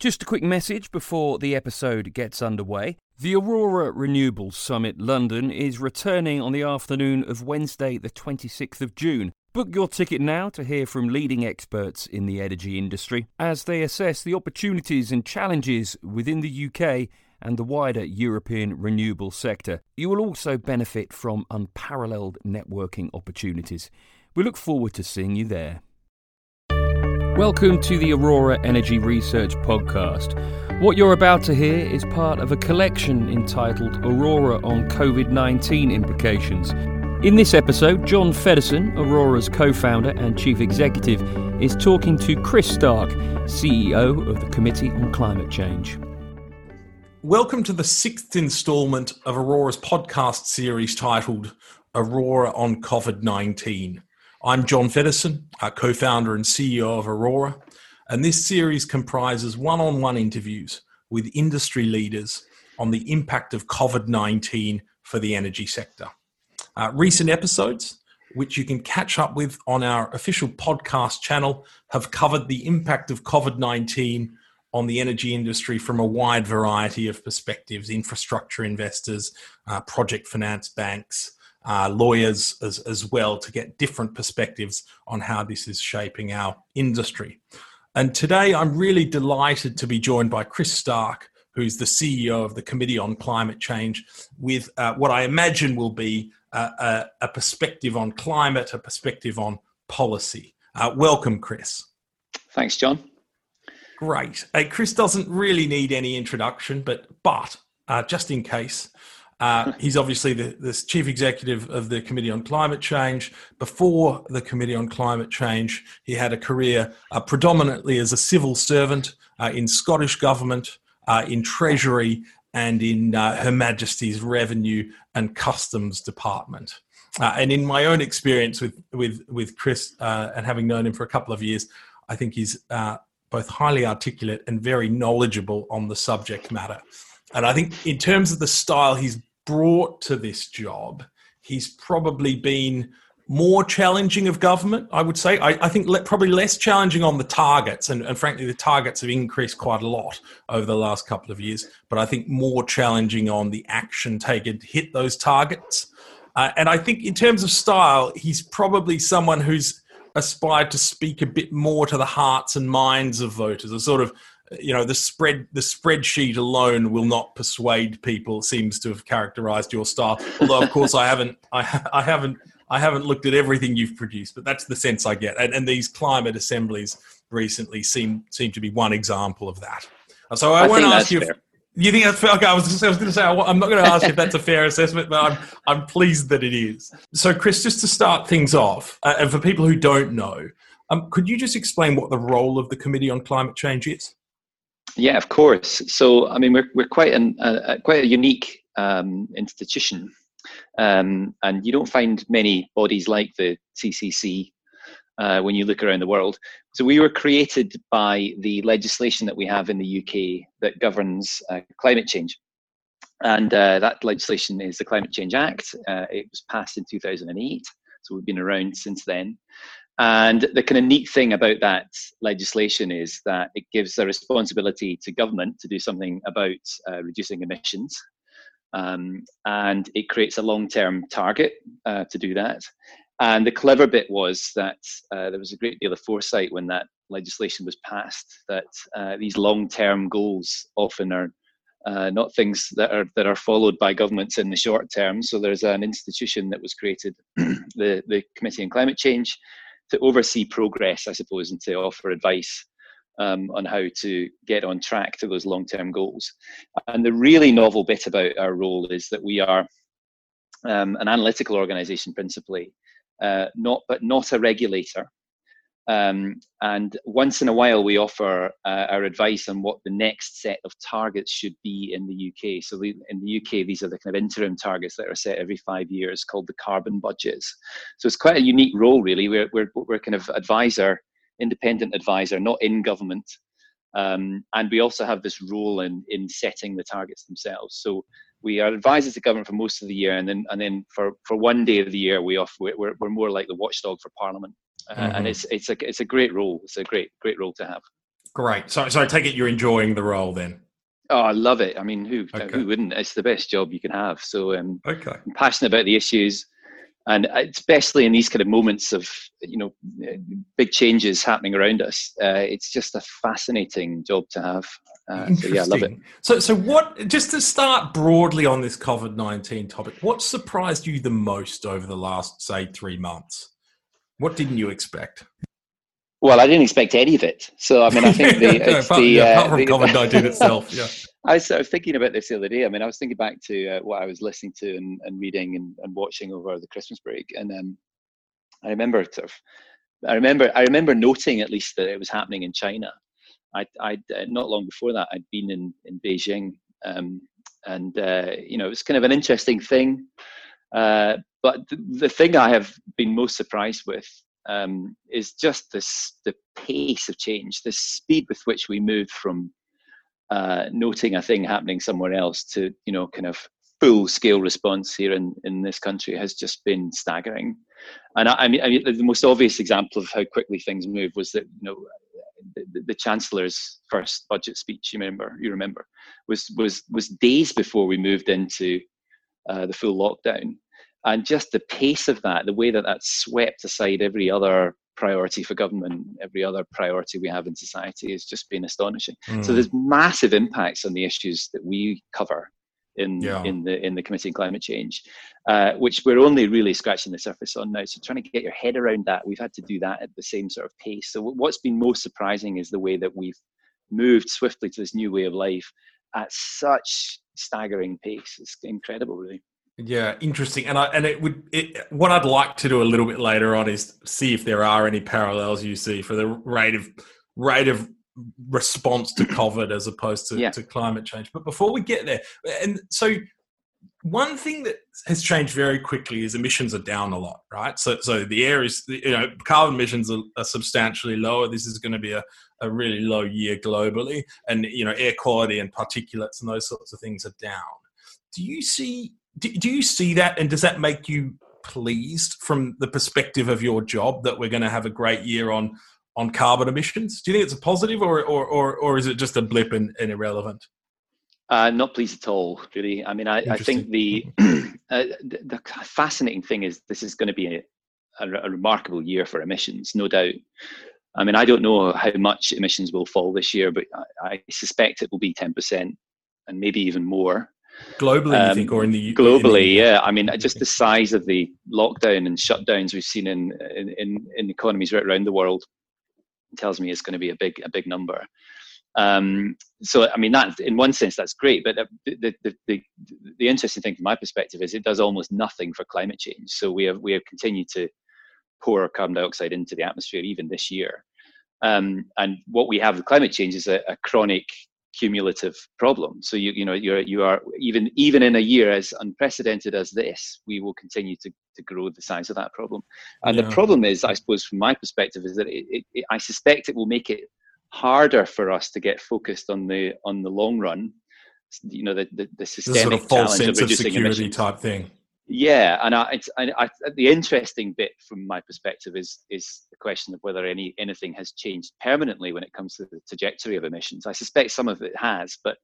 Just a quick message before the episode gets underway. The Aurora Renewables Summit London is returning on the afternoon of Wednesday, the 26th of June. Book your ticket now to hear from leading experts in the energy industry as they assess the opportunities and challenges within the UK and the wider European renewable sector. You will also benefit from unparalleled networking opportunities. We look forward to seeing you there. Welcome to the Aurora Energy Research Podcast. What you're about to hear is part of a collection entitled Aurora on COVID 19 Implications. In this episode, John Feddersen, Aurora's co founder and chief executive, is talking to Chris Stark, CEO of the Committee on Climate Change. Welcome to the sixth instalment of Aurora's podcast series titled Aurora on COVID 19. I'm John Feddersen, co founder and CEO of Aurora, and this series comprises one on one interviews with industry leaders on the impact of COVID 19 for the energy sector. Uh, recent episodes, which you can catch up with on our official podcast channel, have covered the impact of COVID 19 on the energy industry from a wide variety of perspectives infrastructure investors, uh, project finance banks, uh, lawyers as, as well to get different perspectives on how this is shaping our industry. And today I'm really delighted to be joined by Chris Stark, who's the CEO of the Committee on Climate Change, with uh, what I imagine will be a, a, perspective on climate, a perspective on policy. Uh, welcome, Chris. Thanks, John. Great. Chris doesn't really need any introduction, but but uh, just in case, uh, he's obviously the, the, chief executive of the Committee on Climate Change. Before the Committee on Climate Change, he had a career uh, predominantly as a civil servant uh, in Scottish government, uh, in Treasury, and in uh, Her Majesty's Revenue and Customs Department. Uh, and in my own experience with with with Chris and having known him for a couple of years, I think he's both highly articulate and very knowledgeable on the subject matter. And I think, in terms of the style he's brought to this job, he's probably been more challenging of government, I would say. I, I think le- probably less challenging on the targets, and, and, frankly, the targets have increased quite a lot over the last couple of years. But I think more challenging on the action taken to hit those targets. Uh, and I think, in terms of style, he's probably someone who's aspired to speak a bit more to the hearts and minds of voters, a sort of you know the spread the spreadsheet alone will not persuade people seems to have characterized your style although of course i haven't I, I haven't i haven't looked at everything you've produced but that's the sense i get and, and these climate assemblies recently seem seem to be one example of that so i, I won't ask you if, you think that's fair? Okay, I was, just, I was going to say I'm not going to ask if that's a fair assessment, but I'm I'm pleased that it is. So, Chris, just to start things off, uh, and for people who don't know, um, could you just explain what the role of the Committee on Climate Change is? Yeah, of course. So, I mean, we're, we're quite, an, a, quite a unique um, institution. Um, and you don't find many bodies like the CCC uh, when you look around the world. So, we were created by the legislation that we have in the UK that governs uh, climate change. And uh, that legislation is the Climate Change Act. Uh, it was passed in 2008, so we've been around since then. And the kind of neat thing about that legislation is that it gives a responsibility to government to do something about uh, reducing emissions. Um, and it creates a long term target uh, to do that. And the clever bit was that uh, there was a great deal of foresight when that legislation was passed that uh, these long term goals often are uh, not things that are that are followed by governments in the short term. So there's an institution that was created, the the Committee on Climate Change, to oversee progress, I suppose, and to offer advice um, on how to get on track to those long-term goals. And the really novel bit about our role is that we are um, an analytical organization principally, uh, not but not a regulator. Um, and once in a while, we offer uh, our advice on what the next set of targets should be in the UK. So, the, in the UK, these are the kind of interim targets that are set every five years called the carbon budgets. So, it's quite a unique role, really. We're, we're, we're kind of advisor, independent advisor, not in government. Um, and we also have this role in, in setting the targets themselves. So, we are advisors to government for most of the year, and then and then for, for one day of the year, we we're, we're more like the watchdog for Parliament mm-hmm. and it's it's a it's a great role. It's a great great role to have. Great. So, so I take it you're enjoying the role then. Oh, I love it. I mean, who okay. who wouldn't? It's the best job you can have. So, um, okay. I'm passionate about the issues, and especially in these kind of moments of you know big changes happening around us, uh, it's just a fascinating job to have. Uh, so yeah, I love it. So, so what? Just to start broadly on this COVID nineteen topic, what surprised you the most over the last, say, three months? What didn't you expect? Well, I didn't expect any of it. So, I mean, I think the, no, apart, the, yeah, apart uh, from COVID nineteen itself, yeah. I was, I was thinking about this the other day. I mean, I was thinking back to uh, what I was listening to and, and reading and, and, watching over the Christmas break, and um, I remember sort of, I remember, I remember noting at least that it was happening in China. I, I, uh, not long before that, I'd been in in Beijing, um, and uh, you know, it was kind of an interesting thing. Uh, but the, the thing I have been most surprised with um, is just this the pace of change, the speed with which we moved from uh, noting a thing happening somewhere else to you know kind of full scale response here in, in this country has just been staggering. And I, I, mean, I mean, the most obvious example of how quickly things move was that you know the, the, chancellor's first budget speech. You remember? You remember? Was was was days before we moved into uh, the full lockdown, and just the pace of that, the way that that swept aside every other priority for government, every other priority we have in society has just been astonishing. Mm. So there's massive impacts on the issues that we cover in yeah. in the in the committee on climate change, uh, which we're only really scratching the surface on now. So trying to get your head around that, we've had to do that at the same sort of pace. So what's been most surprising is the way that we've moved swiftly to this new way of life at such staggering pace. It's incredible, really. Yeah, interesting. And I and it would it, what I'd like to do a little bit later on is see if there are any parallels you see for the rate of rate of response to COVID as opposed to, yeah. to climate change. But before we get there, and so one thing that has changed very quickly is emissions are down a lot, right? So, so the air is, you know, carbon emissions are, are substantially lower. This is going to be a, a really low year globally, and you know, air quality and particulates and those sorts of things are down. Do you see do, do you see that, and does that make you pleased from the perspective of your job that we're going to have a great year on on carbon emissions? Do you think it's a positive, or or or, or is it just a blip and, and irrelevant? Uh, not pleased at all, really. I mean, I, I think the, uh, the, the fascinating thing is this is going to be a, a, a, remarkable year for emissions, no doubt. I mean, I don't know how much emissions will fall this year, but I, I suspect it will be ten percent and maybe even more globally um, you think or in the UK? globally yeah. I mean just the size of the lockdown and shutdowns we've seen in in in economies right around the world tells me it's going to be a big a big number. Um, so i mean that in one sense that's great but the, the, the, the interesting thing from my perspective is it does almost nothing for climate change. So we have we have continued to pour carbon dioxide into the atmosphere even this year. Um, and what we have with climate change is a, a chronic cumulative problem. So you you know you're you are even even in a year as unprecedented as this, we will continue to to grow the size of that problem. And yeah. the problem is, I suppose, from my perspective, is that it, it, it, I suspect it will make it harder for us to get focused on the on the long run. You know the the, the systemic sort of false sense of, of security emissions. type thing. Yeah, and I, it's, I, I, the interesting bit from my perspective is is the question of whether any anything has changed permanently when it comes to the trajectory of emissions. I suspect some of it has, but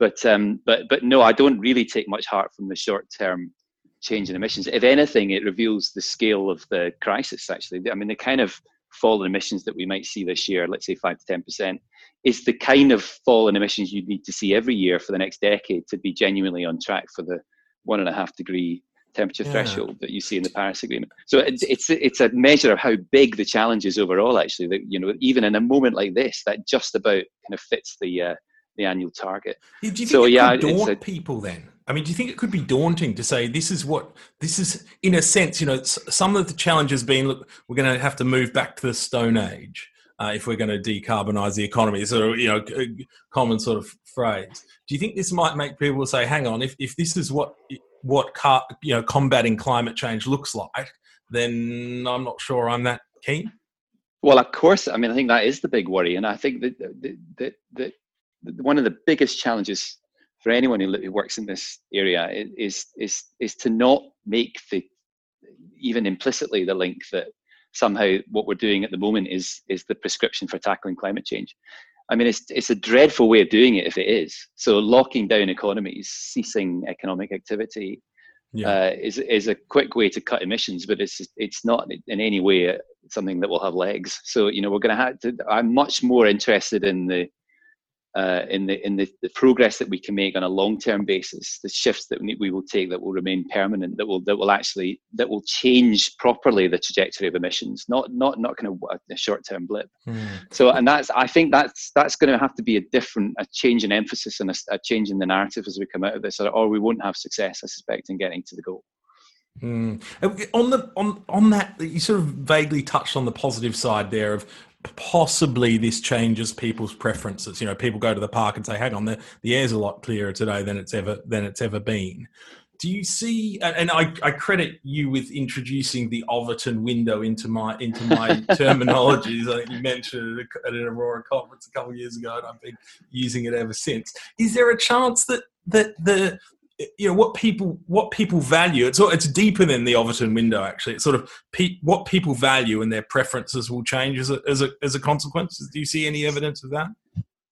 but um, but but no, I don't really take much heart from the short term change in emissions. If anything, it reveals the scale of the crisis. Actually, I mean, the kind of fall in emissions that we might see this year, let's say five to ten percent, is the kind of fall in emissions you need to see every year for the next decade to be genuinely on track for the one and a half degree temperature yeah. threshold that you see in the Paris Agreement. So it's it's it's a measure of how big the challenge is overall. Actually, that you know, even in a moment like this, that just about kind of fits the uh, the annual target. Do you think so, it yeah, could daunt a, people then? I mean, do you think it could be daunting to say this is what this is in a sense? You know, some of the challenges being look, we're going to have to move back to the Stone Age. Uh, if we're going to decarbonize the economy, so you know, common sort of phrase. Do you think this might make people say, "Hang on, if if this is what what car, you know combating climate change looks like, then I'm not sure I'm that keen. Well, of course. I mean, I think that is the big worry, and I think that that that, that, one of the biggest challenges for anyone who works in this area is is is to not make the even implicitly the link that somehow what we're doing at the moment is is the prescription for tackling climate change I mean, it's it's a dreadful way of doing it if it is. So locking down economies, ceasing economic activity, yeah. uh, is is a quick way to cut emissions, but it's it's not in any way something that will have legs. So you know, we're going to have to. I'm much more interested in the uh, in the in the, the, progress that we can make on a long term basis, the shifts that we will take that will remain permanent, that will that will actually that will change properly the trajectory of emissions, not not not kind of a short term blip. Mm. So, and that's I think that's that's going to have to be a different a change in emphasis and a, a, change in the narrative as we come out of this, or, or we won't have success, I suspect, in getting to the goal. Mm. On the on on that, you sort of vaguely touched on the positive side there of possibly this changes people's preferences. You know, people go to the park and say, "Hang on, the the air's a lot clearer today than it's ever than it's ever been." Do you see? And I, I credit you with introducing the Overton window into my into my terminologies. I think you mentioned it at an Aurora conference a couple of years ago, and I've been using it ever since. Is there a chance that that the you know what people what people value it's it's deeper than the Overton window actually it's sort of pe- what people value and their preferences will change as a, as a as a consequence do you see any evidence of that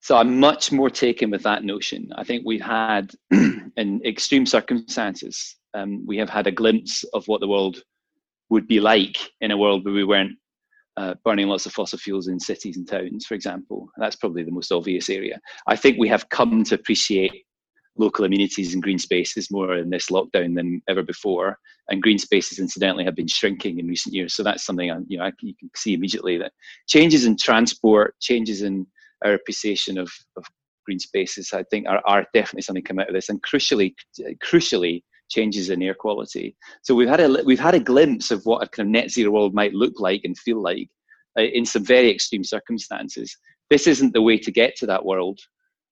so I'm much more taken with that notion. I think we've had, in extreme circumstances, um, we have had a glimpse of what the world would be like in a world where we weren't uh, burning lots of fossil fuels in cities and towns, for example. That's probably the most obvious area. I think we have come to appreciate local amenities and green spaces more in this lockdown than ever before. And green spaces, incidentally, have been shrinking in recent years. So that's something you know you can see immediately that changes in transport, changes in our appreciation of, of green spaces, I think, are, are definitely something come out of this. And crucially, crucially, changes in air quality. So we've had a we've had a glimpse of what a kind of net zero world might look like and feel like uh, in some very extreme circumstances. This isn't the way to get to that world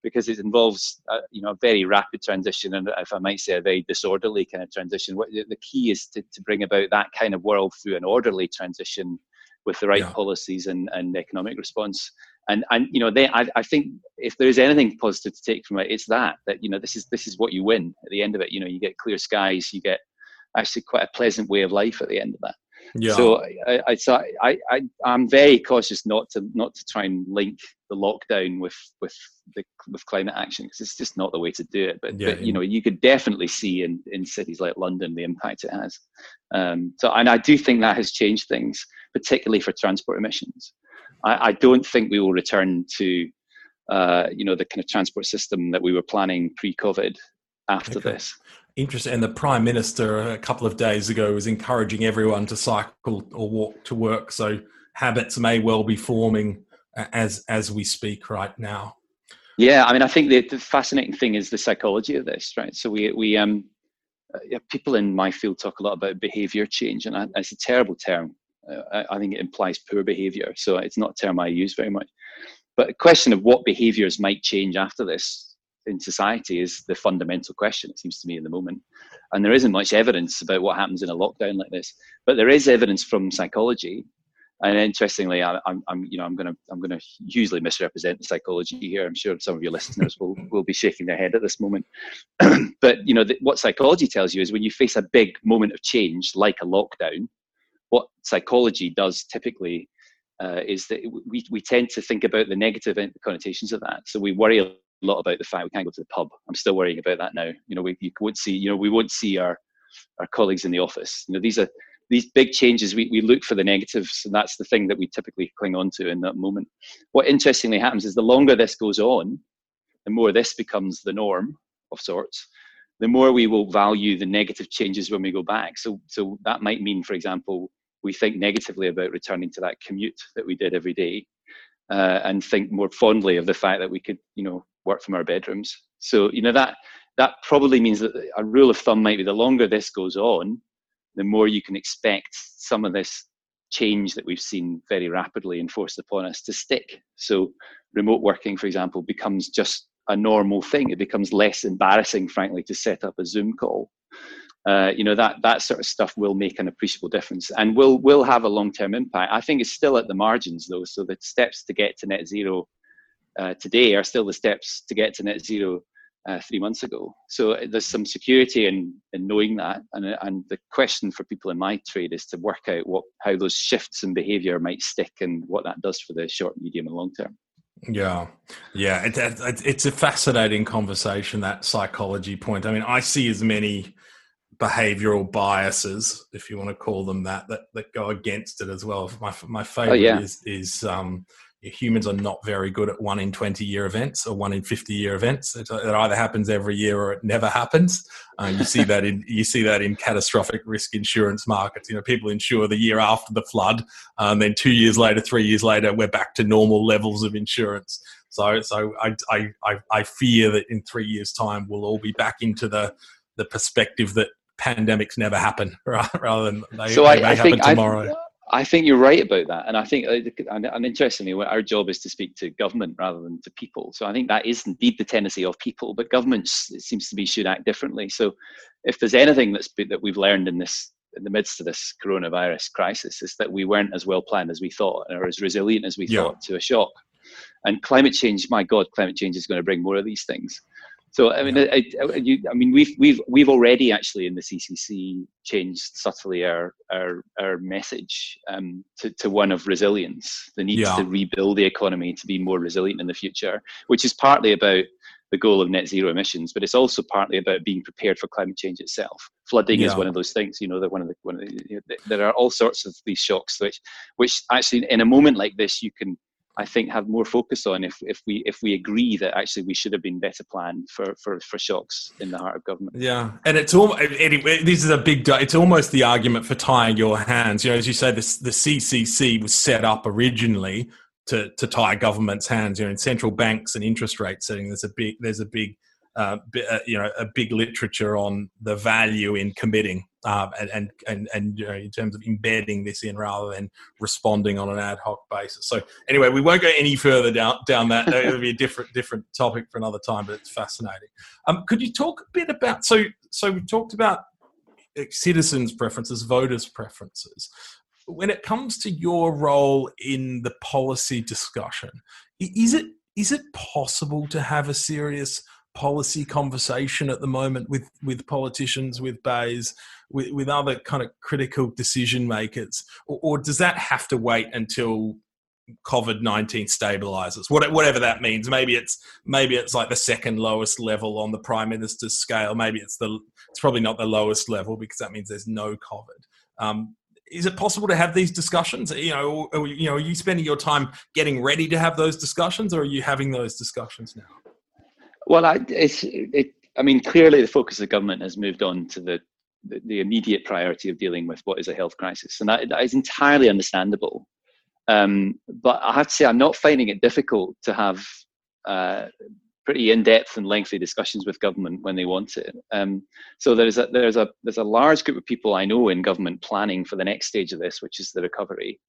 because it involves uh, you know a very rapid transition and if I might say a very disorderly kind of transition. What the key is to, to bring about that kind of world through an orderly transition with the right yeah. policies and, and economic response. And and you know they I, I think if there is anything positive to take from it, it's that that you know this is this is what you win at the end of it. You know you get clear skies, you get actually quite a pleasant way of life at the end of that. Yeah. So I, I, so I, I, I'm very cautious not to not to try and link the lockdown with with the with climate action because it's just not the way to do it. But, yeah, but you know, you could definitely see in in cities like London the impact it has. Um, so and I do think that has changed things, particularly for transport emissions. I, I don't think we will return to uh, you know the kind of transport system that we were planning pre-COVID after okay. this. Interesting. And the Prime Minister a couple of days ago was encouraging everyone to cycle or walk to work. So habits may well be forming as as we speak right now. Yeah, I mean, I think the, the fascinating thing is the psychology of this, right? So we we um, uh, people in my field talk a lot about behavior change, and I, it's a terrible term. Uh, I, I think it implies poor behavior, so it's not a term I use very much. But the question of what behaviors might change after this in society is the fundamental question, it seems to me, in the moment. And there isn't much evidence about what happens in a lockdown like this, but there is evidence from psychology. And interestingly, I, am I'm, you know, I'm going to, I'm going to hugely misrepresent the psychology here. I'm sure some of your listeners will, will be shaking their head at this moment. but you know, the, what psychology tells you is when you face a big moment of change, like a lockdown, what psychology does typically uh, is that we, we tend to think about the negative connotations of that. So we worry a lot about the fact we can't go to the pub. I'm still worrying about that now. You know, we you won't see, you know, we won't see our our colleagues in the office. You know, these are these big changes. We we look for the negatives, and that's the thing that we typically cling on to in that moment. What interestingly happens is the longer this goes on, the more this becomes the norm of sorts. The more we will value the negative changes when we go back. So so that might mean, for example, we think negatively about returning to that commute that we did every day uh, and think more fondly of the fact that we could, you know, work from our bedrooms. So, you know, that that probably means that a rule of thumb might be the longer this goes on, the more you can expect some of this change that we've seen very rapidly enforced upon us to stick. So, remote working, for example, becomes just a normal thing. It becomes less embarrassing, frankly, to set up a Zoom call. Uh, you know that that sort of stuff will make an appreciable difference and will will have a long term impact. I think it's still at the margins though. So the steps to get to net zero uh, today are still the steps to get to net zero uh, three months ago. So uh, there's some security in, in knowing that. And, uh, and the question for people in my trade is to work out what how those shifts in behaviour might stick and what that does for the short, medium, and long term. Yeah, yeah, it, it, it's a fascinating conversation. That psychology point. I mean, I see as many behavioral biases, if you want to call them that, that, that go against it as well. My my favorite oh, yeah. is is um, humans are not very good at one in 20 year events or one in 50 year events. It, it either happens every year or it never happens. Uh, you see that in you see that in catastrophic risk insurance markets. You know, people insure the year after the flood, and um, then two years later, three years later, we're back to normal levels of insurance. So, so I, I, I fear that in three years' time, we'll all be back into the the perspective that pandemics never happen rather than they, so they I, may I happen tomorrow. I, I think you're right about that, and I think, uh, and interestingly, our job is to speak to government rather than to people. So I think that is indeed the tendency of people, but governments it seems to be should act differently. So if there's anything that's been, that we've learned in this in the midst of this coronavirus crisis is that we weren't as well planned as we thought or as resilient as we yeah. thought to a shock. And climate change, my God, climate change is going to bring more of these things. So I mean, I, I, you, I, mean, we've we've we've already actually in the CCC changed subtly our our, our message um, to to one of resilience, the need yeah. to rebuild the economy to be more resilient in the future, which is partly about the goal of net zero emissions, but it's also partly about being prepared for climate change itself. Flooding yeah. is one of those things, you know, that one of the one of the, you know, there are all sorts of these shocks which which actually in a moment like this you can I think have more focus on if, if we if we agree that actually we should have been better planned for, for, for shocks in the heart of government. Yeah, and it's all. This is a big. It's almost the argument for tying your hands. You know, as you say, this the CCC was set up originally to to tie government's hands. You know, in central banks and interest rate setting, there's a big there's a big uh, uh, you know a big literature on the value in committing um, and and and, you know, in terms of embedding this in rather than responding on an ad hoc basis. So anyway, we won't go any further down down that. It'll be a different different topic for another time, but it's fascinating. Um, could you talk a bit about so so we talked about citizens' preferences, voters' preferences. When it comes to your role in the policy discussion, is it is it possible to have a serious policy conversation at the moment with with politicians, with BEIS, with, with other kind of critical decision makers, or, or does that have to wait until COVID nineteen stabilizes? Whatever that means. Maybe it's maybe it's like the second lowest level on the prime minister's scale. Maybe it's the it's probably not the lowest level because that means there's no COVID. Um, is it possible to have these discussions? You know, you know, are you spending your time getting ready to have those discussions, or are you having those discussions now? Well, I, it's, it, I mean, clearly the focus of government has moved on to the, the, the immediate priority of dealing with what is a health crisis, and that, that is entirely understandable. Um, but I have to say, I'm not finding it difficult to have uh, pretty in-depth and lengthy discussions with government when they want it. Um, so there's a there's a there's a large group of people I know in government planning for the next stage of this, which is the recovery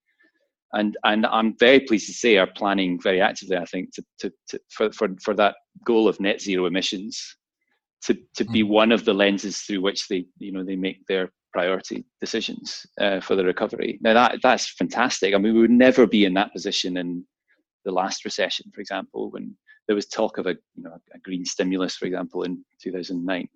and and I'm very pleased to say are planning very actively. I think to, to, to for, for for that goal of net zero emissions to to be hmm. one of the lenses through which they you know they make their priority decisions uh, for the recovery. Now that that's fantastic. I mean, we would never be in that position in the last recession, for example, when there was talk of a you know a green stimulus, for example, in 2009.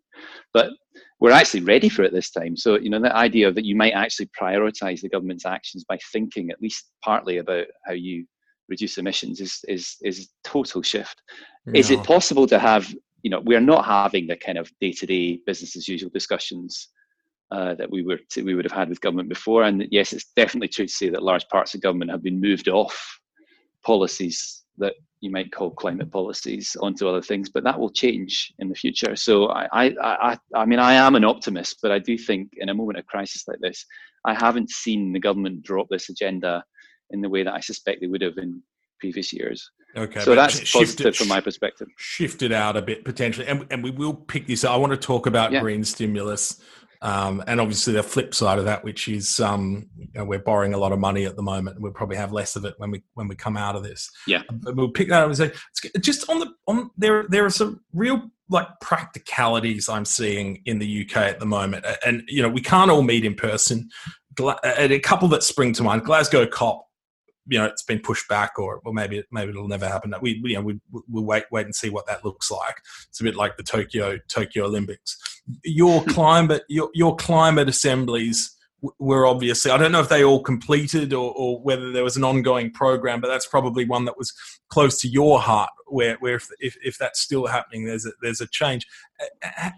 But we're actually ready for it this time. So you know the idea that you might actually prioritize the government's actions by thinking at least partly about how you reduce emissions is is is total shift. No. Is it possible to have you know we are not having the kind of day to day business as usual discussions uh, that we were to, we would have had with government before. And yes, it's definitely true to say that large parts of government have been moved off policies that you might call climate policies onto other things, but that will change in the future. So I, I, I, I mean, I am an optimist, but I do think in a moment of crisis like this, I haven't seen the government drop this agenda in the way that I suspect they would have in previous years. Okay, so that's positive from my perspective. Shifted out a bit potentially, and, and we will pick this. Up. I want to talk about yeah. green stimulus um, and obviously, the flip side of that, which is um, you know, we're borrowing a lot of money at the moment. We'll probably have less of it when we when we come out of this. Yeah, but we'll pick that up and say just on the on there there are some real like practicalities I'm seeing in the UK at the moment, and you know we can't all meet in person. And a couple that spring to mind: Glasgow COP you know it's been pushed back or, or maybe maybe it'll never happen we you know we, we'll wait wait and see what that looks like it's a bit like the tokyo tokyo olympics your hmm. climate your, your climate assemblies were obviously I don't know if they all completed or, or, whether there was an ongoing program, but that's probably one that was close to your heart. Where, where if, if, if that's still happening, there's a, there's a change.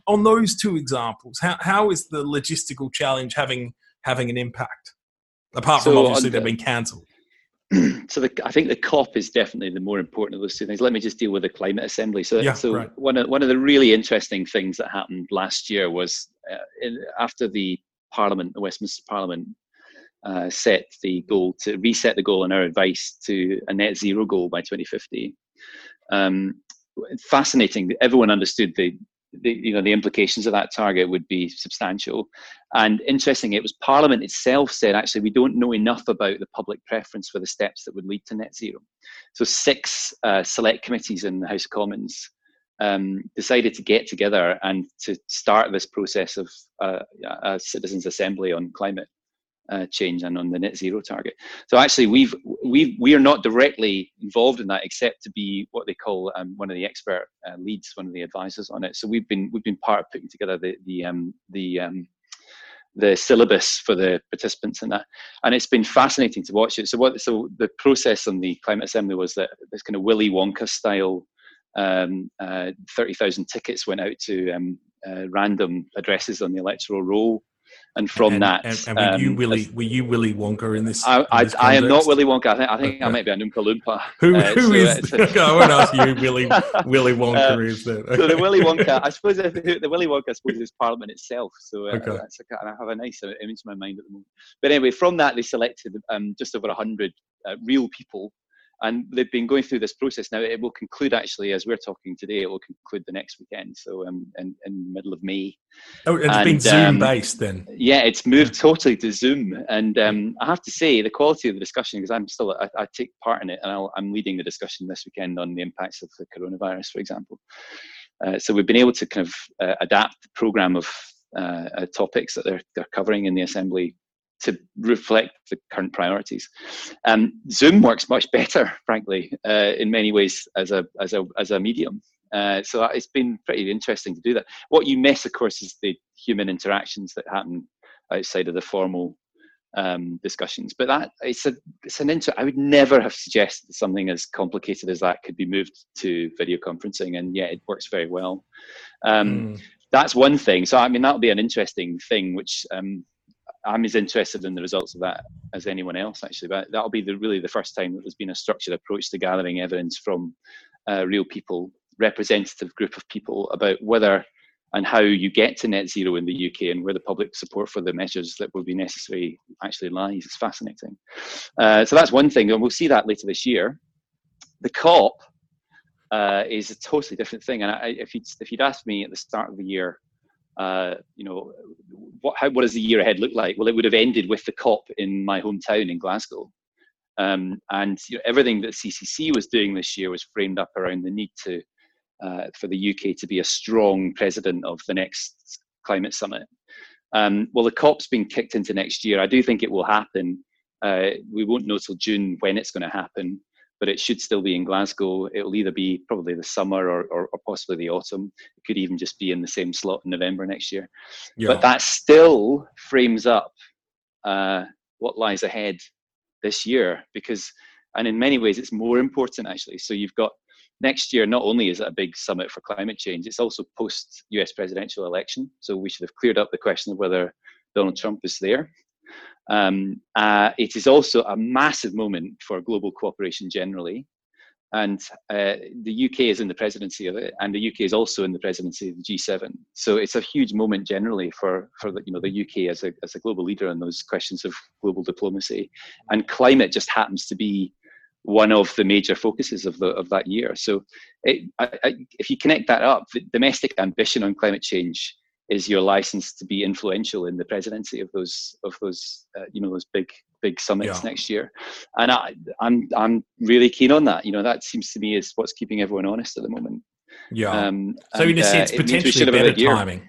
On those two examples, how, how is the logistical challenge having having an impact? Apart from so obviously the, they've been cancelled. so the, I think the COP is definitely the more important of those two things. Let me just deal with the climate assembly. So, yeah, so right. one of one of the really interesting things that happened last year was uh, in, after the Parliament, the Westminster Parliament, uh, set the goal to reset the goal in our advice to a net zero goal by 2050. Um, fascinating. Everyone understood the the, you know the implications of that target would be substantial. And interesting it was parliament itself said actually we don't know enough about the public preference for the steps that would lead to net zero. So six uh, select committees in the house of commons um, decided to get together and to start this process of uh, a citizens assembly on climate uh, change and on the net zero target. So actually, we've we we are not directly involved in that, except to be what they call um, one of the expert uh, leads, one of the advisors on it. So we've been we've been part of putting together the the um, the um, the syllabus for the participants in that, and it's been fascinating to watch it. So what so the process on the climate assembly was that this kind of Willy Wonka style. Um, uh, 30,000 tickets went out to um, uh, random addresses on the electoral roll and from and, that, and, and were um, you Willy were you Willy Wonka in this? I, I, this I am not Willy Wonka. I think I think okay. I might be a Oompa Loompa. Who, uh, who so, is? Uh, I won't ask you. Willy Willy Wonka uh, is that? Okay. So the Willy Wonka, I suppose the, the Willy Wonka, I suppose is Parliament itself. So uh, okay. that's a, I have a nice image in my mind at the moment. But anyway, from that they selected um, just over hundred uh, real people and they've been going through this process now. It will conclude actually as we're talking today. It will conclude the next weekend, so um, in, in the middle of May. Oh, it's and, been Zoom um, based then. Yeah, it's moved totally to Zoom, and um, I have to say the quality of the discussion because I'm still I, I take part in it, and i am leading the discussion this weekend on the impacts of the coronavirus, for example. Uh, so we've been able to kind of uh, adapt the program of uh, uh topics that they're, they're covering in the assembly to reflect the current priorities. Um, Zoom works much better, frankly, uh, in many ways as a as a as a medium. Uh, so it's been pretty interesting to do that. What you miss, of course, is the human interactions that happen outside of the formal um, discussions. But that it's a it's an inter. I would never have suggested something as complicated as that could be moved to video conferencing, and yet it works very well. Um, mm. That's one thing. So I mean, that'll be an interesting thing, which um, I'm as interested in the results of that as anyone else, actually. But that'll be the, really the first time that there's been a structured approach to gathering evidence from uh, real people, representative group of people about whether and how you get to net zero in the UK and where the public support for the measures that will be necessary actually lies. It's fascinating. Uh, so that's one thing, and we'll see that later this year. The COP uh, is a totally different thing, and I, if you'd if you'd asked me at the start of the year uh, you know, what, how, what does the year ahead look like? Well, it would have ended with the COP in my hometown in Glasgow. Um, and you know, everything that CCC was doing this year was framed up around the need to, uh, for the UK to be a strong president of the next climate summit. Um, well, the COP's been kicked into next year. I do think it will happen. Uh, we won't know till June when it's going to happen but it should still be in Glasgow. It'll either be probably the summer or, or, or, possibly the autumn. It could even just be in the same slot in November next year. Yeah. But that still frames up uh, what lies ahead this year because, and in many ways, it's more important actually. So you've got next year, not only is it a big summit for climate change, it's also post US presidential election. So we should have cleared up the question of whether Donald Trump is there um, uh, it is also a massive moment for global cooperation generally. And uh, the UK is in the presidency of it, and the UK is also in the presidency of the G7. So it's a huge moment generally for, for the, you know, the UK as a, as a global leader on those questions of global diplomacy. And climate just happens to be one of the major focuses of, the, of that year. So it, I, I, if you connect that up, the domestic ambition on climate change is your license to be influential in the presidency of those of those uh, you know those big big summits yeah. next year and I, i'm i'm really keen on that you know that seems to me is what's keeping everyone honest at the moment yeah um, so and, in a sense uh, potentially better timing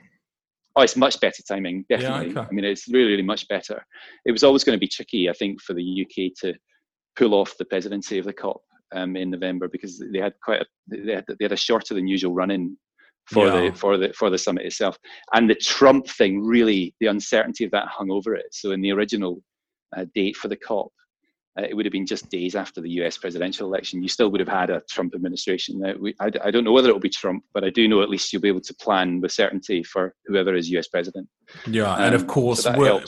Oh, it's much better timing, definitely. Yeah, okay. I mean, it's really, really much better. It was always going to be tricky, I think, for the UK to pull off the presidency of the COP um, in November because they had quite a they had, they had a shorter than usual run in for Yeah. the for the for the summit itself. And the Trump thing really, the uncertainty of that hung over it. So in the original uh, date for the COP, uh, it would have been just days after the U.S. presidential election. You still would have had a Trump administration. Now, we, I, I don't know whether it will be Trump, but I do know at least you'll be able to plan with certainty for whoever is U.S. president. Yeah, and of Um, course, so were,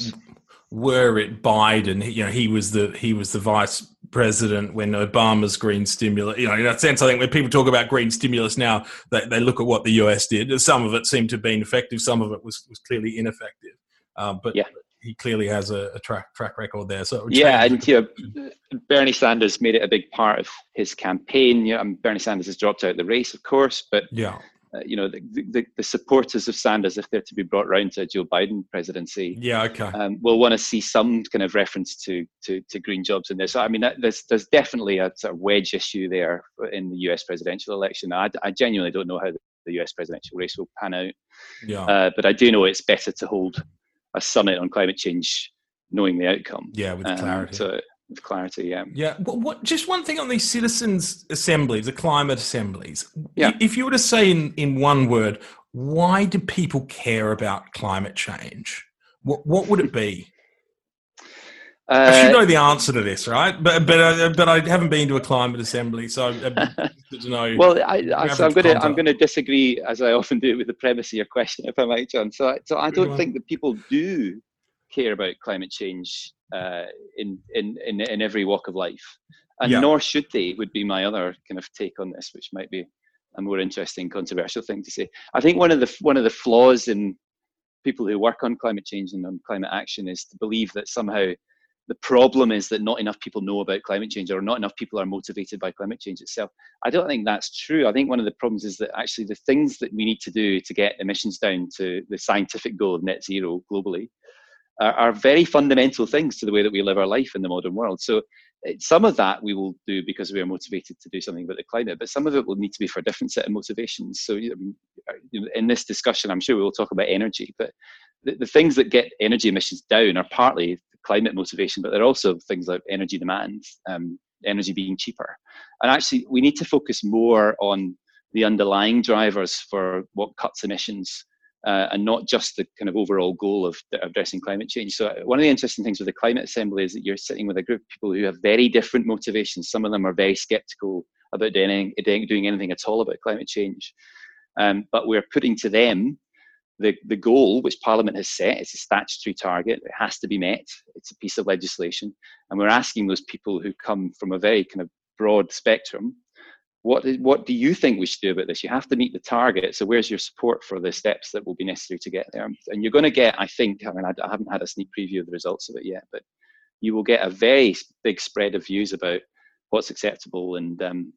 were it Biden, you know, he was the he was the vice president when Obama's green stimulus. You know, in that sense, I think when people talk about green stimulus now, they, they look at what the US did. Some of it seemed to have been effective, some of it was was clearly ineffective. Um, but Yeah. he clearly has a, a track track record there. So Yeah, and you know, Bernie Sanders made it a big part of his campaign. You know, and Bernie Sanders has dropped out of the race, of course, but yeah, uh, you know, the, the, the supporters of Sanders, if they're to be brought round to a Joe Biden presidency, yeah, okay, um, will want to see some kind of reference to to, to green jobs in there. So I mean, that, there's there's definitely a sort of wedge issue there in the U.S. presidential election. I, I genuinely don't know how the, U.S. presidential race will pan out, yeah, uh, but I do know it's better to hold a summit on climate change knowing the outcome. yeah, with Um, clarity. So with clarity, yeah. Yeah. What, what? Just one thing on these citizens' assemblies, the climate assemblies. Yeah. If you were to say in in one word, why do people care about climate change? What What would it be? I should Uh, know the answer to this, right? But but uh, but I haven't been to a climate assembly, so interested to know. well, I, I, so I'm going to I'm going to disagree as I often do with the premise of your question, if I might, John. So I, so I don't on. think that people do care about climate change uh, in, in in in every walk of life, and Yeah. nor should they. Would be my other kind of take on this, which might be a more interesting, controversial thing to say. I think one of the one of the flaws in people who work on climate change and on climate action is to believe that somehow the problem is that not enough people know about climate change or not enough people are motivated by climate change itself. I don't think that's true. I think one of the problems is that actually the things that we need to do to get emissions down to the scientific goal of net zero globally are, are very fundamental things to the way that we live our life in the modern world. So eh, some of that we will do because we are motivated to do something about the climate, but some of it will need to be for a different set of motivations. So uh, in this discussion, I'm sure we will talk about energy, but the, the things that get energy emissions down are partly climate motivation, but they're also things like energy demand, um, energy being cheaper. And actually, we need to focus more on the underlying drivers for what cuts emissions uh, and not just the kind of overall goal of addressing climate change. So, uh, one of the interesting things with the Climate Assembly is that you're sitting with a group of people who have very different motivations. Some of them are very skeptical about doing, doing anything at all about climate change. Um, but we're putting to them the, the goal which Parliament has set, it's a statutory target, it has to be met, it's a piece of legislation. And we're asking those people who come from a very kind of broad spectrum, what, is, what do you think we should do about this? You have to meet the target. So where's your support for the steps that will be necessary to get there? And you're going to get, I think, I mean, I, I haven't had a sneak preview of the results of it yet, but you will get a very big spread of views about what's acceptable and um,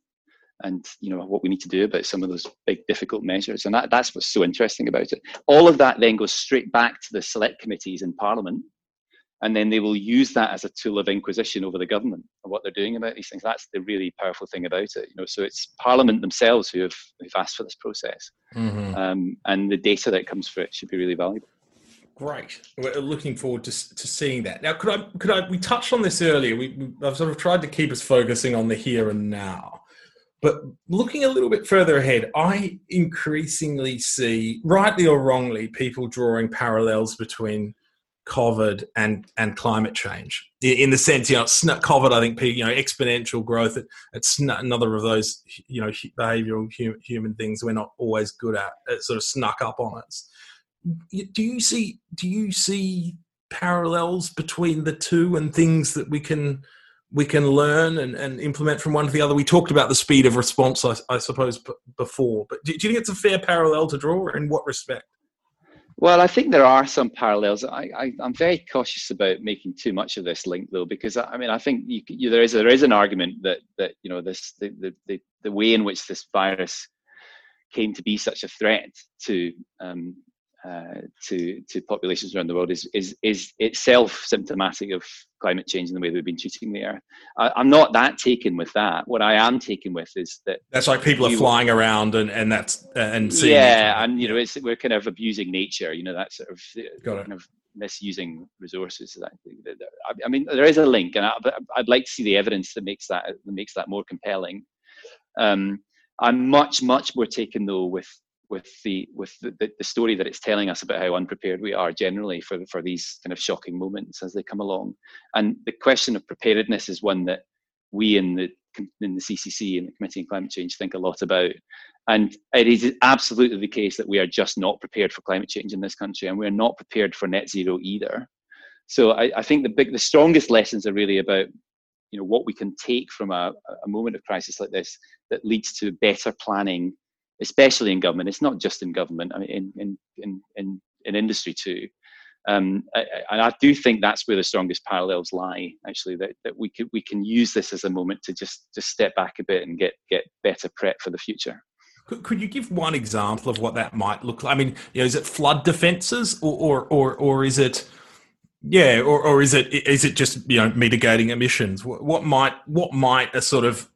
and you know what we need to do about some of those big difficult measures and that, that's what's so interesting about it all of that then goes straight back to the select committees in parliament and then they will use that as a tool of inquisition over the government and what they're doing about these things that's the really powerful thing about it you know so it's parliament themselves who have who've asked for this process Mhm. um, and the data that comes for it should be really valuable Great. We're looking forward to, to seeing that. Now, could I, could I, we touched on this earlier. We, we, I've sort of tried to keep us focusing on the here and now. But looking a little bit further ahead, I increasingly see, rightly or wrongly, people drawing parallels between COVID and, and climate change. In the sense, you know, COVID, I think, you know, exponential growth. It, it's another of those, you know, behavioral hu- human things we're not always good at. It sort of snuck up on us do you see do you see parallels between the two and things that we can we can learn and, and implement from one to the other we talked about the speed of response i, I suppose before but do you think it's a fair parallel to draw in what respect Well, I think there are some parallels. I, I, I'm very cautious about making too much of this link, though, because I mean, I think you, you, there is there is an argument that that you know this the, the the the way in which this virus came to be such a threat to um, uh, to to populations around the world is is is itself symptomatic of climate change and the way we've been treating the earth. I, I'm not that taken with that. What I am taken with is that that's like people are flying around and and that's and seeing yeah, and you know, it's we're kind of abusing nature. You know, that sort of uh, Got it. kind of misusing resources. I think that- that- I- I mean, there is a link, and I, I'd like to see the evidence that makes that that makes that more compelling. Um, I'm much much more taken though with with the with the, the, story that it's telling us about how unprepared we are generally for for these kind of shocking moments as they come along. And the question of preparedness is one that we in the in the CCC and the Committee on Climate Change think a lot about. And it is absolutely the case that we are just not prepared for climate change in this country, and we are not prepared for net zero either. So I, I think the big, the strongest lessons are really about you know what we can take from a, a moment of crisis like this that leads to better planning especially in government. It's not just in government. I mean, in in in in, in industry too. Um, and I do think that's where the strongest parallels lie. Actually, that, that we can we can use this as a moment to just just step back a bit and get get better prep for the future. Could, could you give one example of what that might look like? I mean, you know, is it flood defences or or or, or is it? Yeah, or, or is it is it just you know mitigating emissions? What, what might what might a sort of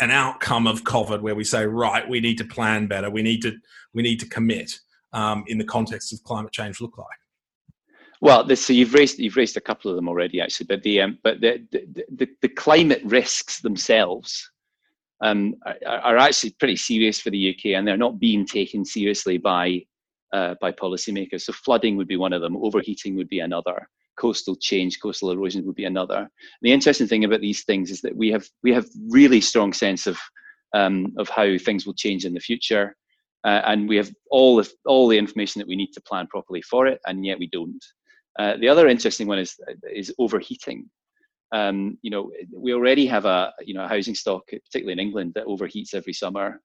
an outcome of COVID where we say, right, we need to plan better, we need to we need to commit um, in the context of climate change look like? Well, this, so you've raised you've raised a couple of them already, actually. But the um, but the, the, the, the climate risks themselves um, are, are, actually pretty serious for the UK, and they're not being taken seriously by uh, by policymakers. So flooding would be one of them. Overheating would be another coastal change, coastal erosion would be another. And the interesting thing about these things is that we have we have really strong sense of um, of how things will change in the future, uh, and we have all the all the information that we need to plan properly for it, and yet we don't. Uh, the other interesting one is is overheating. Um, you know, we already have a you know a housing stock, particularly in England, that overheats every summer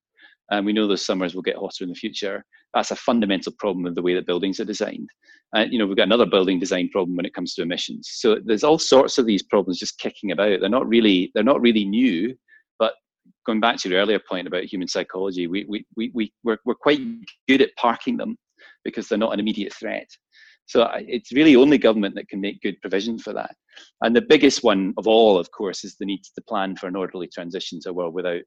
and we know those summers will get hotter in the future. That's a fundamental problem of the way that buildings are designed. And you know, we've got another building design problem when it comes to emissions. So there's all sorts of these problems just kicking about. They're not really they're not really new, but going back to your earlier point about human psychology, we we we, we we're, we're quite good at parking them because they're not an immediate threat. So it's really only government that can make good provision for that. And the biggest one of all, of course, is the need to plan for an orderly transition to a world without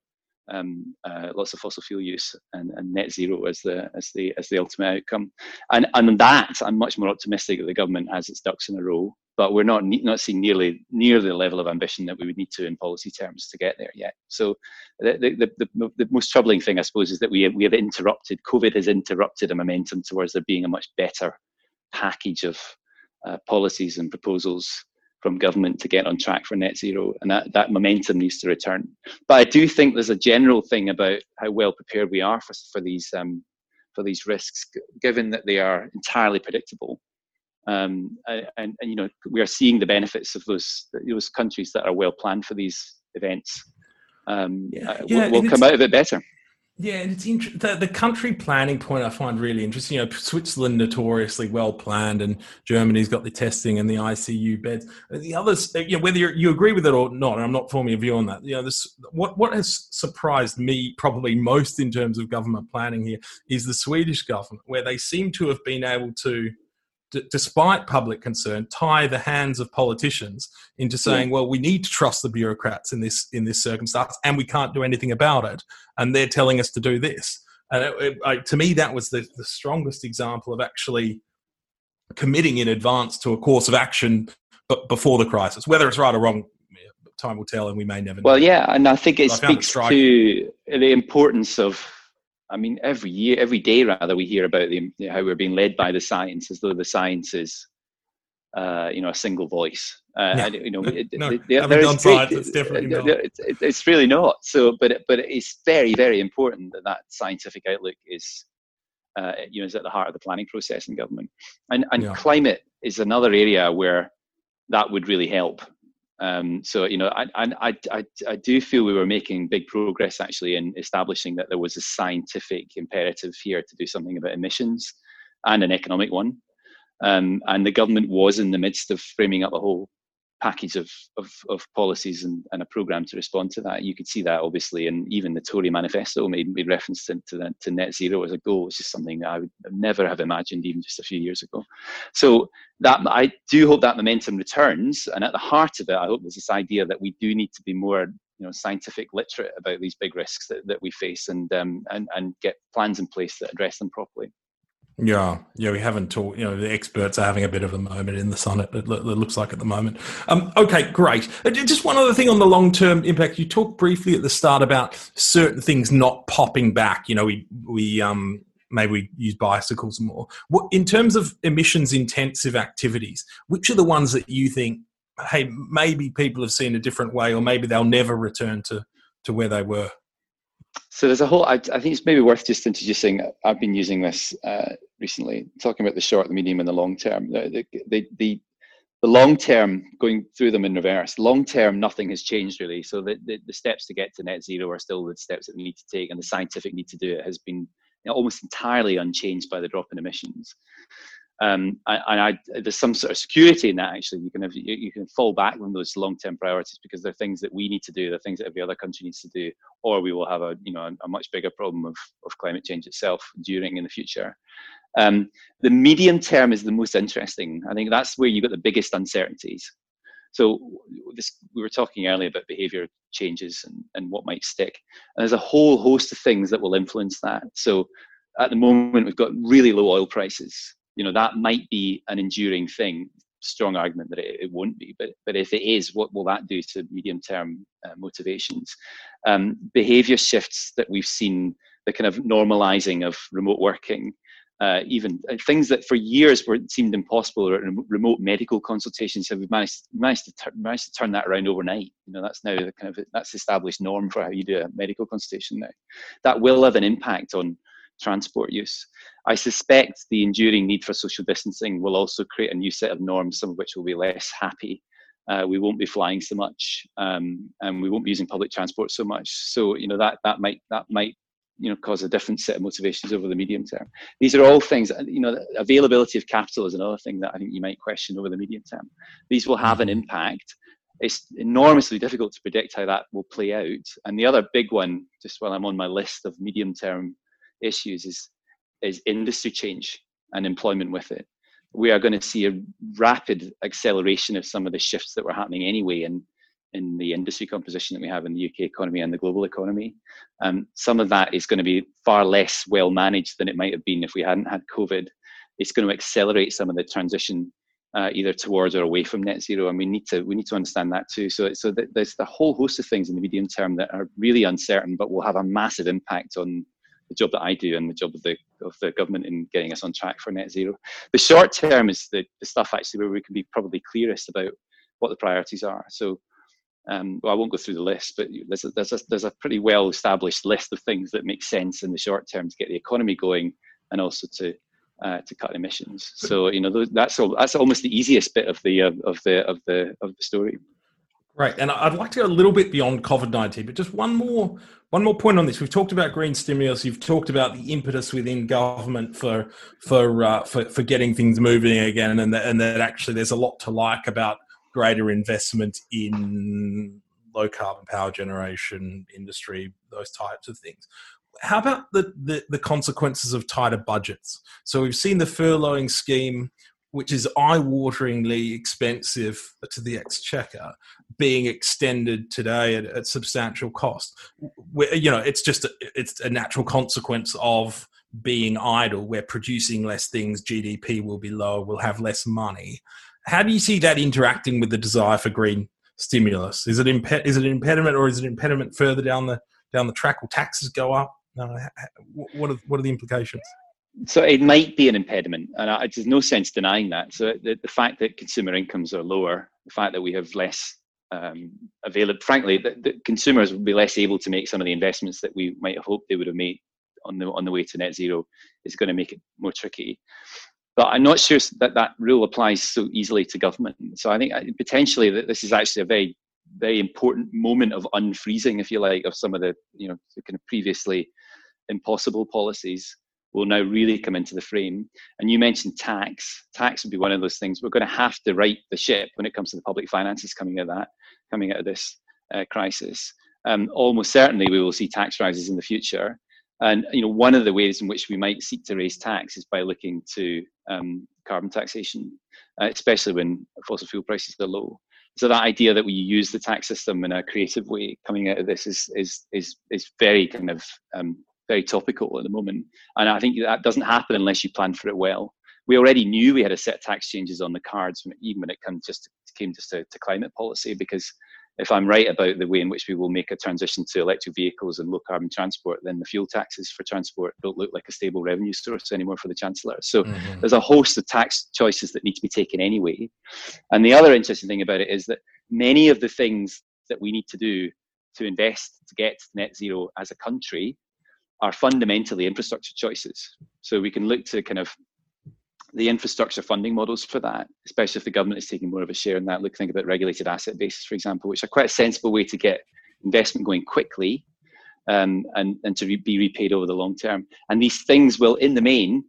um, uh, lots of fossil fuel use and, and, net zero as the as the as the ultimate outcome. And and that I'm much more optimistic that the government has its ducks in a row. But we're not not seeing nearly near the level of ambition that we would need to in policy terms to get there yet. So the the, the, the most troubling thing I suppose is that we have, we have interrupted COVID has interrupted a momentum towards there being a much better package of uh, policies and proposals from government to get on track for net zero, and that, that momentum needs to return. But I do think there's a general thing about how well prepared we are for, for these um, for these risks, given that they are entirely predictable. Um, and, and, you know we are seeing the benefits of those those countries that are well planned for these events. Um, yeah, uh, yeah, will, will come out of it better. Yeah, and it's int- the, the country planning point I find really interesting. You know, Switzerland notoriously well planned, and Germany's got the testing and the ICU beds. The others, uh, you know, whether you agree with it or not, I'm not forming a view on that. You know, this what what has surprised me probably most in terms of government planning here is the Swedish government, where they seem to have been able to d- despite public concern, tie the hands of politicians into saying, yeah. "Well, we need to trust the bureaucrats in this in this circumstance, and we can't do anything about it." And they're telling us to do this. And it, it, to me, that was the, the strongest example of actually committing in advance to a course of action, but before the crisis, whether it's right or wrong. Time will tell, and we may never. Know. Well, yeah, and I think it speaks to the importance of I mean, every year, every day rather, we hear about the, how we're being led by the science as though the science is, uh, you know, a single voice. Uh, you know, it, no, it, there is science, it's it's really not. So, but but it's very very important that that scientific outlook is, uh, you know, is at the heart of the planning process in government. And and yeah. climate is another area where that would really help. Um, so you know, I, I, I, I do feel we were making big progress actually in establishing that there was a scientific imperative here to do something about emissions and an economic one. Um, and the government was in the midst of framing up a whole package of, of, of policies and, and, a program to respond to that. You could see that obviously, and even the Tory manifesto made, made reference to, to, to net zero as a goal, which is something that I would never have imagined even just a few years ago. So that I do hope that momentum returns, and at the heart of it, I hope there's this idea that we do need to be more you know scientific literate about these big risks that, that we face and um, and and get plans in place that address them properly. Yeah, yeah, we haven't talked. You know, the experts are having a bit of a moment in the sun. It, it, looks like at the moment. Um, okay, great. Uh, just one other thing on the long term impact. You talked briefly at the start about certain things not popping back. You know, we we um, maybe we use bicycles more. What, in terms of emissions intensive activities, which are the ones that you think, hey, maybe people have seen a different way, or maybe they'll never return to to where they were? So there's a whole. I, I think it's maybe worth just introducing. I've been using this uh, recently, talking about the short, the medium, and the long term. The the, the, the long term, going through them in reverse. Long term, nothing has changed really. So the, the, the steps to get to net zero are still the steps that we need to take, and the scientific need to do it has been almost entirely unchanged by the drop in emissions. Um, and I, there's some sort of security in that actually. You can have, you, you can fall back on those long-term priorities because they're things that we need to do, they're things that every other country needs to do, or we will have a you know a, a much bigger problem of, of climate change itself during in the future. Um, the medium term is the most interesting. I think that's where you've got the biggest uncertainties. So this, we were talking earlier about behavior changes and, and what might stick. And there's a whole host of things that will influence that. So at the moment, we've got really low oil prices. You know, that might be an enduring thing. Strong argument that it, it won't be, but but if it is, what will that do to medium term uh, motivations? Um, behavior shifts that we've seen, the kind of normalizing of remote working, uh, even uh, things that for years were seemed impossible or remote medical consultations have we managed managed to, tur- managed to turn that around overnight you know that's now the kind of that's established norm for how you do a medical consultation now that will have an impact on transport use. I suspect the enduring need for social distancing will also create a new set of norms some of which will be less happy. Uh, we won't be flying so much um, and we won't be using public transport so much. So you know that that might that might you know cause a different set of motivations over the medium term. These are all things you know availability of capital is another thing that i think you might question over the medium term. These will have an mm-hmm. impact. It's enormously difficult to predict how that will play out. And the other big one just while i'm on my list of medium term issues is is industry change and employment with it we are going to see a rapid acceleration of some of the shifts that were happening anyway and in the industry composition that we have in the UK economy and the global economy. Um, some of that is going to be far less well managed than it might have been if we hadn't had COVID. It's going to accelerate some of the transition uh, either towards or away from net zero, and we need to we need to understand that too. So, so there's the whole host of things in the medium term that are really uncertain, but will have a massive impact on the job that I do and the job of the of the government in getting us on track for net zero. The short term is the, the stuff actually where we can be probably clearest about what the priorities are. So um, well, I won't go through the list, but there's a, there's, a, there's a pretty well established list of things that make sense in the short term to get the economy going and also to uh, to cut emissions. So you know that's all, that's almost the easiest bit of the uh, of the of the of the story. Right, and I'd like to go a little bit beyond COVID nineteen, but just one more one more point on this. We've talked about green stimulus. You've talked about the impetus within government for for uh, for, for getting things moving again, and that, and that actually there's a lot to like about greater investment in low carbon power generation industry, those types of things. How about the, the, the consequences of tighter budgets? So we've seen the furloughing scheme, which is eye-wateringly expensive to the exchequer, being extended today at, at substantial cost. Where, you know, it's just a, it's a natural consequence of being idle. We're producing less things. GDP will be lower. We'll have less money how do you see that interacting with the desire for green stimulus? Is it is it an impediment, or is it an impediment further down the down the track? Will taxes go up? No, what are what are the implications? So it might be an impediment, and I, there's no sense denying that. So the, the fact that consumer incomes are lower, the fact that we have less um, available, frankly, that, the consumers will be less able to make some of the investments that we might have hoped they would have made on the on the way to net zero is going to make it more tricky. But I'm not sure that that rule applies so easily to government. So I think uh, potentially that this is actually a very, very important moment of unfreezing, if you like, of some of the, you know, the kind of previously impossible policies will now really come into the frame. And you mentioned tax. Tax would be one of those things. We're going to have to right the ship when it comes to the public finances coming out of that, coming out of this uh, crisis. Um, almost certainly, we will see tax rises in the future. And you know, one of the ways in which we might seek to raise tax is by looking to um, carbon taxation, uh, especially when fossil fuel prices are low. So that idea that we use the tax system in a creative way coming out of this is is is is very kind of um, very topical at the moment. And I think that doesn't happen unless you plan for it well. We already knew we had a set of tax changes on the cards, when, even when it came just came just to, to climate policy, because if I'm right about the way in which we will make a transition to electric vehicles and low carbon transport, then the fuel taxes for transport don't look like a stable revenue source anymore for the Chancellor. So mm-hmm. there's a host of tax choices that need to be taken anyway. And the other interesting thing about it is that many of the things that we need to do to invest to get to net zero as a country are fundamentally infrastructure choices. So we can look to kind of the infrastructure funding models for that, especially if the government is taking more of a share in that. Look, think about regulated asset bases, for example, which are quite a sensible way to get investment going quickly um, and, and to re- be repaid over the long term. And these things will, in the main,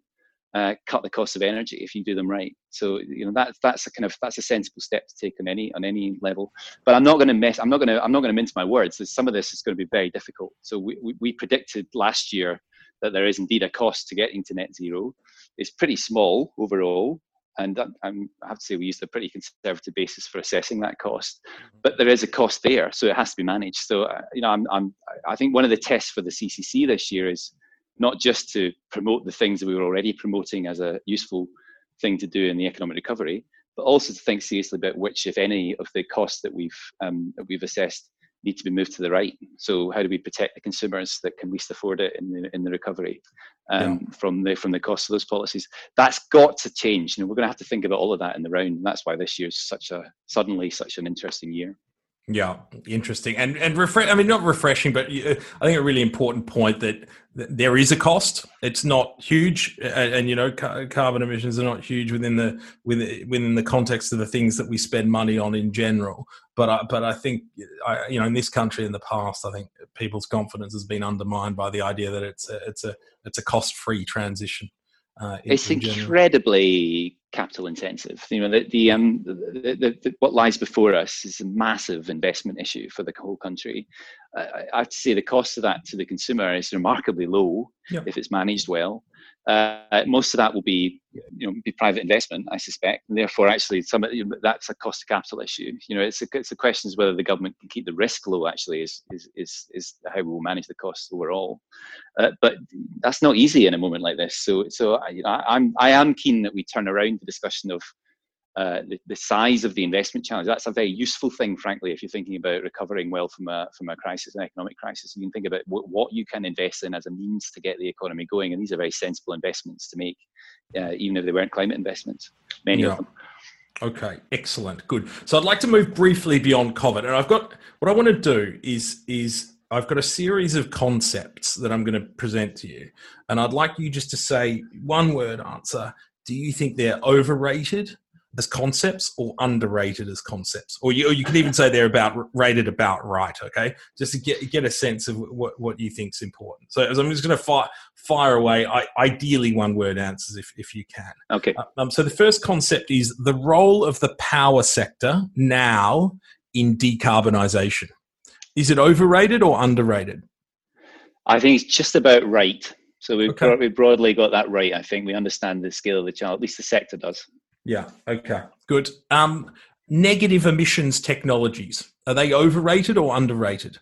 uh, cut the cost of energy if you do them right. So you know that's that's a kind of that's a sensible step to take on any on any level. But I'm not going to mess. I'm not going to I'm not going to mince my words. Some of this is going to be very difficult. So we, we, we predicted last year that there is indeed a cost to getting to net zero. It's pretty small overall, and I'm, have to say we used a pretty conservative basis for assessing that cost. Mm-hmm. But there is a cost there, so it has to be managed. So uh, you know, I'm, I'm I think one of the tests for the CCC this year is not just to promote the things that we were already promoting as a useful thing to do in the economic recovery, but also to think seriously about which, if any, of the costs that we've um, that we've assessed need to be moved to the right. So how do we protect the consumers that can least afford it in the in the recovery um, yeah. from the from the cost of those policies? That's got to change. You know, we're going to have to think about all of that in the round, and that's why this year is such a suddenly such an interesting year. Yeah, interesting and and refresh. I mean, not refreshing, but uh, I think a really important point that, there is a cost. It's not huge, and, and you know, ca- carbon emissions are not huge within the within within the context of the things that we spend money on in general. But I, but I think I, you know, in this country in the past, I think people's confidence has been undermined by the idea that it's a it's a it's a cost free transition. Uh, it's in incredibly capital intensive. You know, the, the, um, the, the, what lies before us is a massive investment issue for the whole country. I, I have to say the cost of that to the consumer is remarkably low if it's managed well. Uh, most of that will be, you know, be private investment, I suspect, and therefore, actually, some you know, that's a cost of capital issue. You know, it's a, it's a question is whether the government can keep the risk low. Actually, is is is, is how we will manage the costs overall. Uh, but that's not easy in a moment like this. So, so I, I'm I am keen that we turn around the discussion of uh, the, the, size of the investment challenge. That's a very useful thing, frankly, if you're thinking about recovering well from a from a crisis, an economic crisis. You can think about what, what you can invest in as a means to get the economy going, and these are very sensible investments to make, uh, even if they weren't climate investments. Many yeah. of them. Okay, excellent, good. So I'd like to move briefly beyond COVID, and I've got what I want to do is is I've got a series of concepts that I'm going to present to you, and I'd like you just to say one word answer. Do you think they're overrated? As concepts or underrated as concepts, or you, or you can even say they're about rated about right. Okay, just to get get a sense of what what you think is important. So I'm just going to fire fire away. I, ideally, one word answers if if you can. Okay. Uh, um, so the first concept is the role of the power sector now in decarbonisation. Is it overrated or underrated? I think it's just about right. So we've, okay. broadly got that right. I think we understand the scale of the challenge. At least the sector does. Yeah. Okay. Good. Um, negative emissions technologies are they overrated or underrated?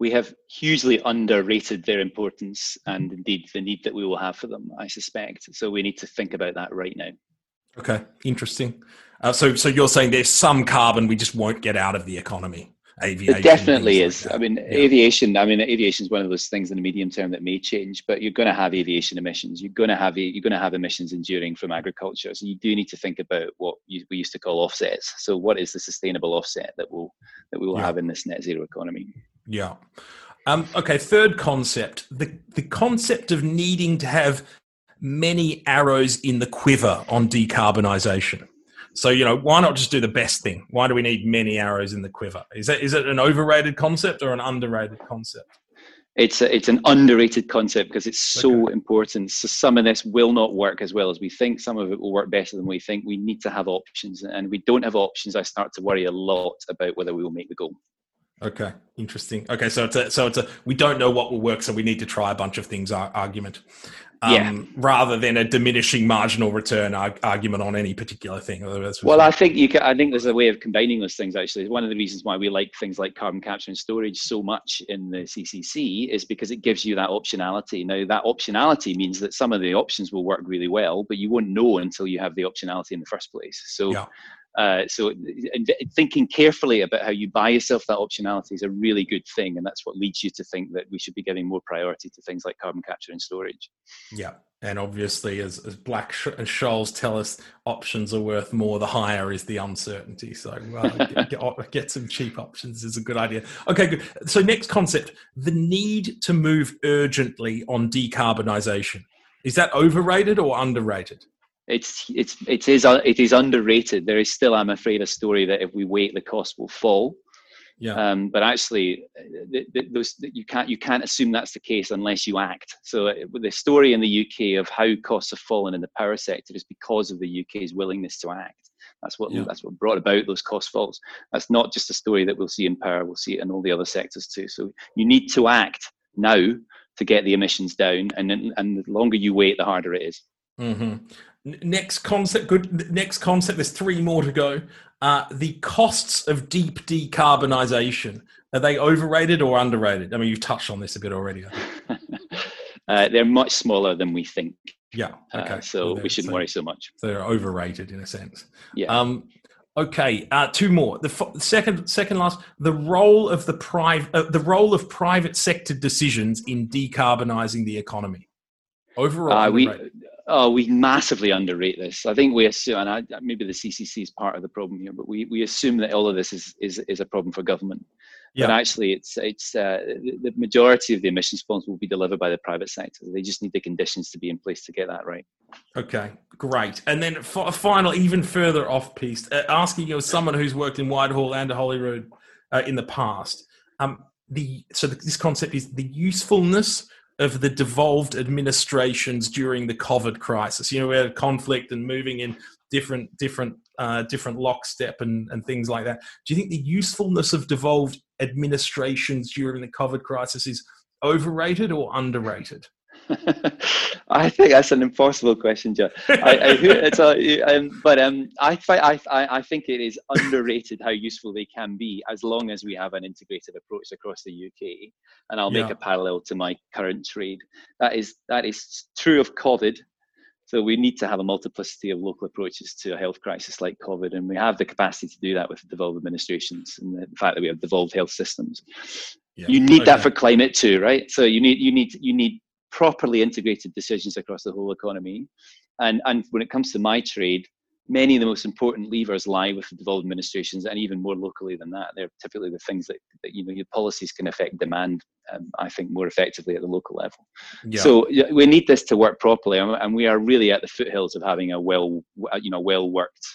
We have hugely underrated their importance and indeed the need that we will have for them. I suspect. So we need to think about that right now. Okay. Interesting. Uh, so, so you're saying there's some carbon we just won't get out of the economy aviation. It definitely is. Like I mean, yeah. aviation. I mean, aviation is one of those things in the medium term that may change, but you're going to have aviation emissions. You're going to have you're going to have emissions enduring from agriculture. So you do need to think about what you, we used to call offsets. So what is the sustainable offset that will that we will yeah. have in this net zero economy? Yeah. Um, okay. Third concept: the the concept of needing to have many arrows in the quiver on decarbonisation. So you know, why not just do the best thing? Why do we need many arrows in the quiver? Is that is it an overrated concept or an underrated concept? It's a, it's an underrated concept because it's so okay. important. So some of this will not work as well as we think. Some of it will work better than we think. We need to have options, and we don't have options. I start to worry a lot about whether we will make the goal. Okay, interesting. Okay, so it's a so it's a we don't know what will work, so we need to try a bunch of things argument um, yeah. rather than a diminishing marginal return argument on any particular thing. Well, I think you can, I think there's a way of combining those things. Actually, one of the reasons why we like things like carbon capture and storage so much in the CCC is because it gives you that optionality. Now, that optionality means that some of the options will work really well, but you won't know until you have the optionality in the first place. So. Yeah Uh, so thinking carefully about how you buy yourself that optionality is a really good thing, and that's what leads you to think that we should be giving more priority to things like carbon capture and storage. Yeah, and obviously, as, as Black and Scholes tell us, options are worth more. The higher is the uncertainty. So get, get, get, some cheap options is a good idea. Okay, good. So next concept: the need to move urgently on decarbonisation. Is that overrated or underrated? It's it's it is it is underrated. There is still, I'm afraid, a story that if we wait, the cost will fall. Yeah. Um, but actually, the, the, those you can't you can't assume that's the case unless you act. So uh, the story in the UK of how costs have fallen in the power sector is because of the UK's willingness to act. That's what yeah. that's what brought about those cost falls. That's not just a story that we'll see in power. We'll see it in all the other sectors too. So you need to act now to get the emissions down, and and the longer you wait, the harder it is. Mm-hmm. Next concept, good. Next concept. There's three more to go. Uh, the costs of deep decarbonisation are they overrated or underrated? I mean, you've touched on this a bit already. uh, they're much smaller than we think. Yeah. Uh, okay. Uh, so we shouldn't so, worry so much. So they're overrated in a sense. Yeah. Um, okay. Uh, two more. The f- second, second last. The role of the private, uh, the role of private sector decisions in decarbonising the economy. Overall, we Oh, we massively underrate this. I think we assume, and I, maybe the CCC is part of the problem here, but we, we assume that all of this is, is, is a problem for government. Yeah. But actually, it's it's uh, the majority of the emissions response will be delivered by the private sector. They just need the conditions to be in place to get that right. Okay, great. And then for a final, even further off piste, uh, asking you as someone who's worked in Whitehall and Holyrood uh, in the past, um, the so the, this concept is the usefulness of the devolved administrations during the COVID crisis. You know, we had conflict and moving in different different uh, different lockstep and, and things like that. Do you think the usefulness of devolved administrations during the COVID crisis is overrated or underrated? I think that's an impossible question, John. I, I, it's a, um, but um, I, I, I think it is underrated how useful they can be as long as we have an integrated approach across the UK. And I'll make yeah. a parallel to my current trade. That is that is true of COVID. So we need to have a multiplicity of local approaches to a health crisis like COVID, and we have the capacity to do that with devolved administrations and the fact that we have devolved health systems. Yeah. You need okay. that for climate too, right? So you need you need you need properly integrated decisions across the whole economy. And, and when it comes to my trade, many of the most important levers lie with the devolved administrations and even more locally than that. They're typically the things that, that you know, your policies can affect demand, um, I think, more effectively at the local level. Yeah. So we need this to work properly. And we are really at the foothills of having a well, you know, well worked,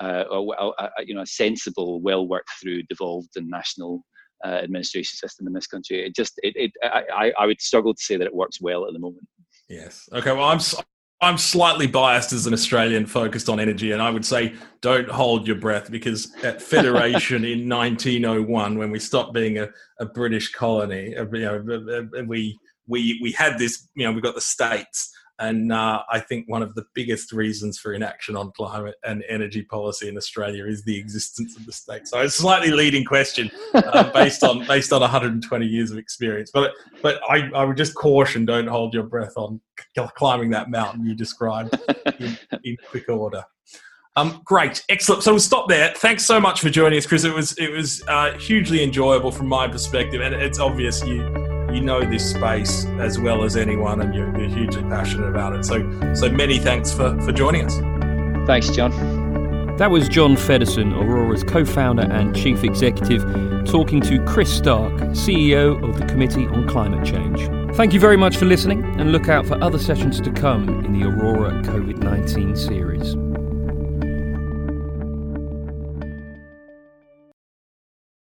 uh, a, a, you know, a sensible, well worked through devolved and national uh, administration system in this country. It just, it, it I, I would struggle to say that it works well at the moment. Yes. Okay. Well, I'm I'm slightly biased as an Australian focused on energy, and I would say don't hold your breath because at Federation in 1901, when we stopped being a, a British colony, uh, you know, we we we had this, you know, we got the states, and uh, I think one of the biggest reasons for inaction on climate and energy policy in Australia is the existence of the state. So it's a slightly leading question uh, based on based on 120 years of experience. But but I, I would just caution: don't hold your breath on climbing that mountain you described in, in quick order. Um, great, excellent. So we'll stop there. Thanks so much for joining us, Chris. It was it was uh, hugely enjoyable from my perspective, and it's obvious you you know this space as well as anyone and you're, you're hugely passionate about it. So, so many thanks for, for joining us. Thanks, John. That was John Feddersen, Aurora's co founder and chief executive, talking to Chris Stark, CEO of the Committee on Climate Change. Thank you very much for listening and look out for other sessions to come in the Aurora COVID 19 series.